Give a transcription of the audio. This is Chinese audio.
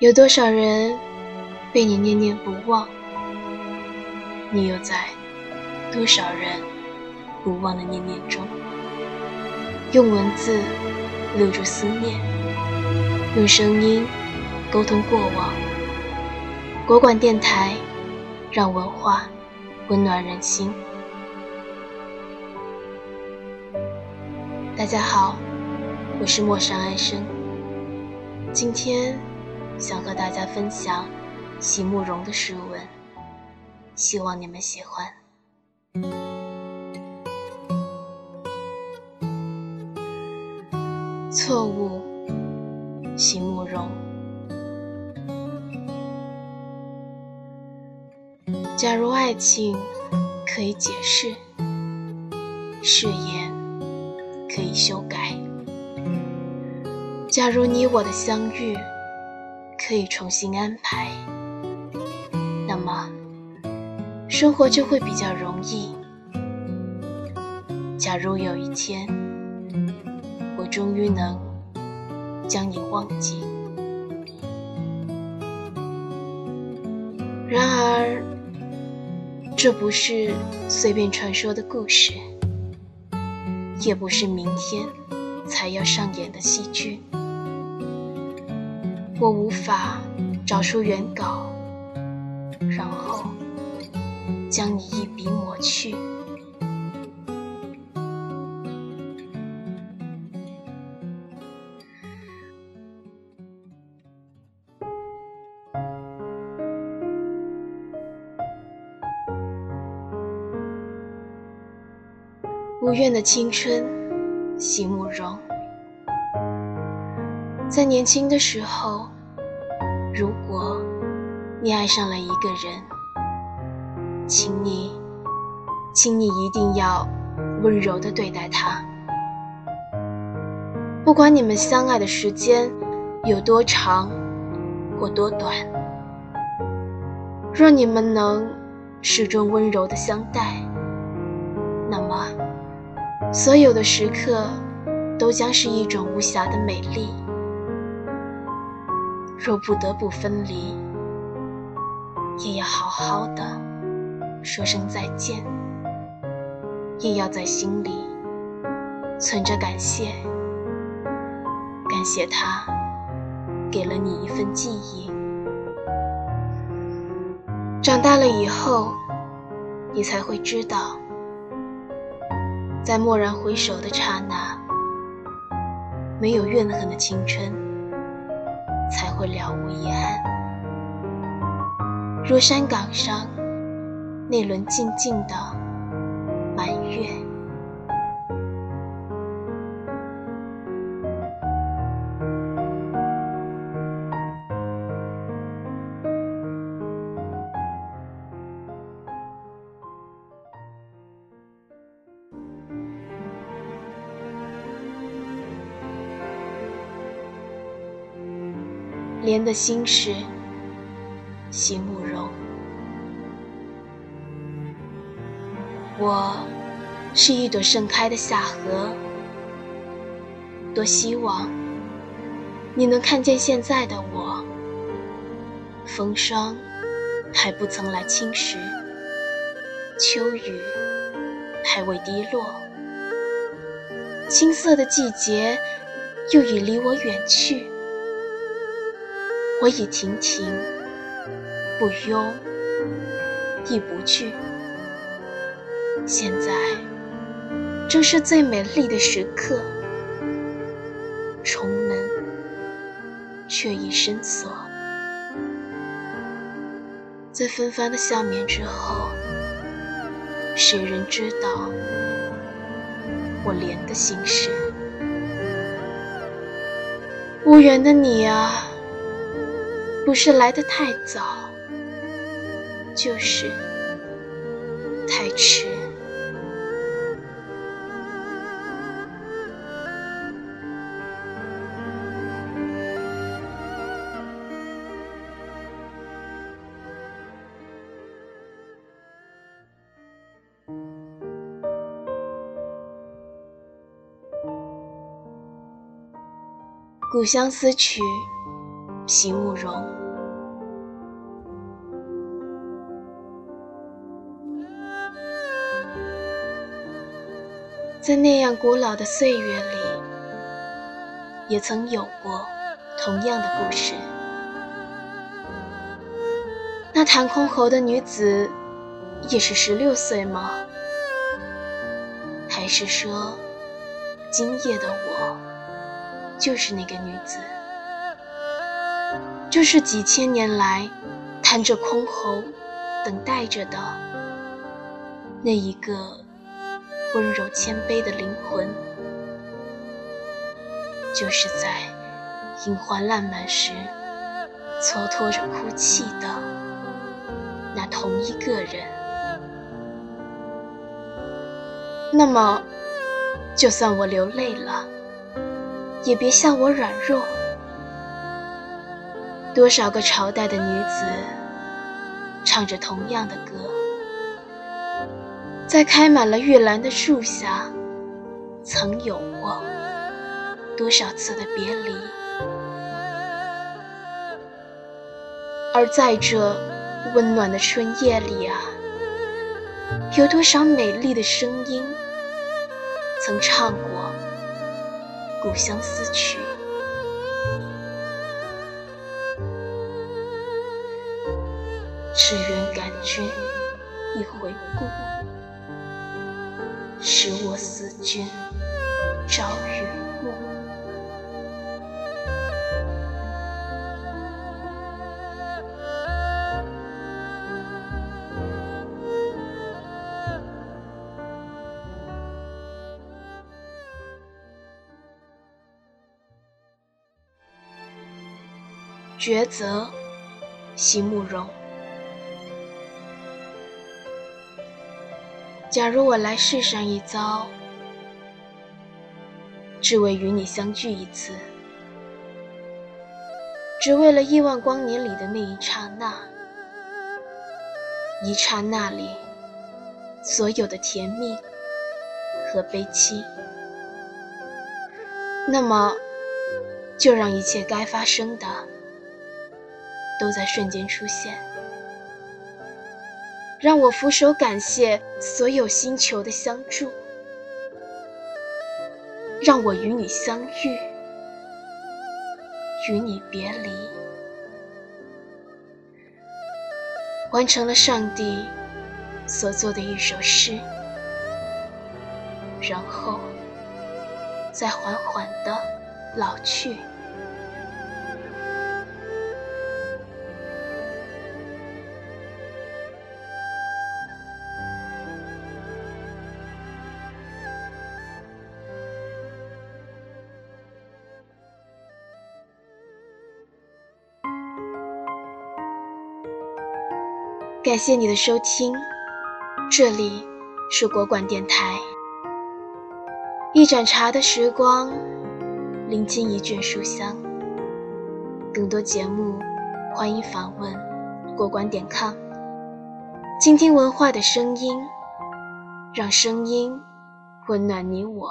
有多少人被你念念不忘？你又在多少人不忘的念念中，用文字留住思念，用声音沟通过往。国馆电台，让文化温暖人心。大家好，我是陌上安生，今天想和大家分享席慕容的诗文，希望你们喜欢。错误，席慕容。假如爱情可以解释，誓言可以修改；假如你我的相遇可以重新安排，那么生活就会比较容易。假如有一天我终于能将你忘记，然而。这不是随便传说的故事，也不是明天才要上演的戏剧。我无法找出原稿，然后将你一笔抹去。无怨的青春，席慕容。在年轻的时候，如果你爱上了一个人，请你，请你一定要温柔的对待他。不管你们相爱的时间有多长或多短，若你们能始终温柔的相待，那么。所有的时刻都将是一种无暇的美丽。若不得不分离，也要好好的说声再见，也要在心里存着感谢，感谢他给了你一份记忆。长大了以后，你才会知道。在蓦然回首的刹那，没有怨恨的青春，会了无遗憾。如山岗上那轮静静的莲的心事，席慕容。我是一朵盛开的夏荷，多希望你能看见现在的我。风霜还不曾来侵蚀，秋雨还未滴落，青涩的季节又已离我远去。我已亭亭，不忧，亦不惧。现在正是最美丽的时刻，重门却已深锁。在纷繁的笑面之后，谁人知道我莲的心事？无缘的你啊！不是来得太早，就是太迟。《故乡思曲》席慕容。在那样古老的岁月里，也曾有过同样的故事。那弹箜篌的女子，也是十六岁吗？还是说，今夜的我，就是那个女子，就是几千年来弹着箜篌，等待着的那一个？温柔谦卑的灵魂，就是在樱花烂漫时蹉跎着哭泣的那同一个人。那么，就算我流泪了，也别笑我软弱。多少个朝代的女子，唱着同样的歌。在开满了玉兰的树下，曾有过多少次的别离？而在这温暖的春夜里啊，有多少美丽的声音曾唱过《故乡思曲》？只愿感君一回顾。使我思君朝与暮。抉择，席慕容。假如我来世上一遭，只为与你相聚一次，只为了亿万光年里的那一刹那，一刹那里所有的甜蜜和悲戚，那么就让一切该发生的都在瞬间出现。让我俯首感谢所有星球的相助，让我与你相遇，与你别离，完成了上帝所做的一首诗，然后再缓缓的老去。感谢你的收听，这里是国馆电台。一盏茶的时光，聆听一卷书香。更多节目，欢迎访问国馆点 com。倾听文化的声音，让声音温暖你我。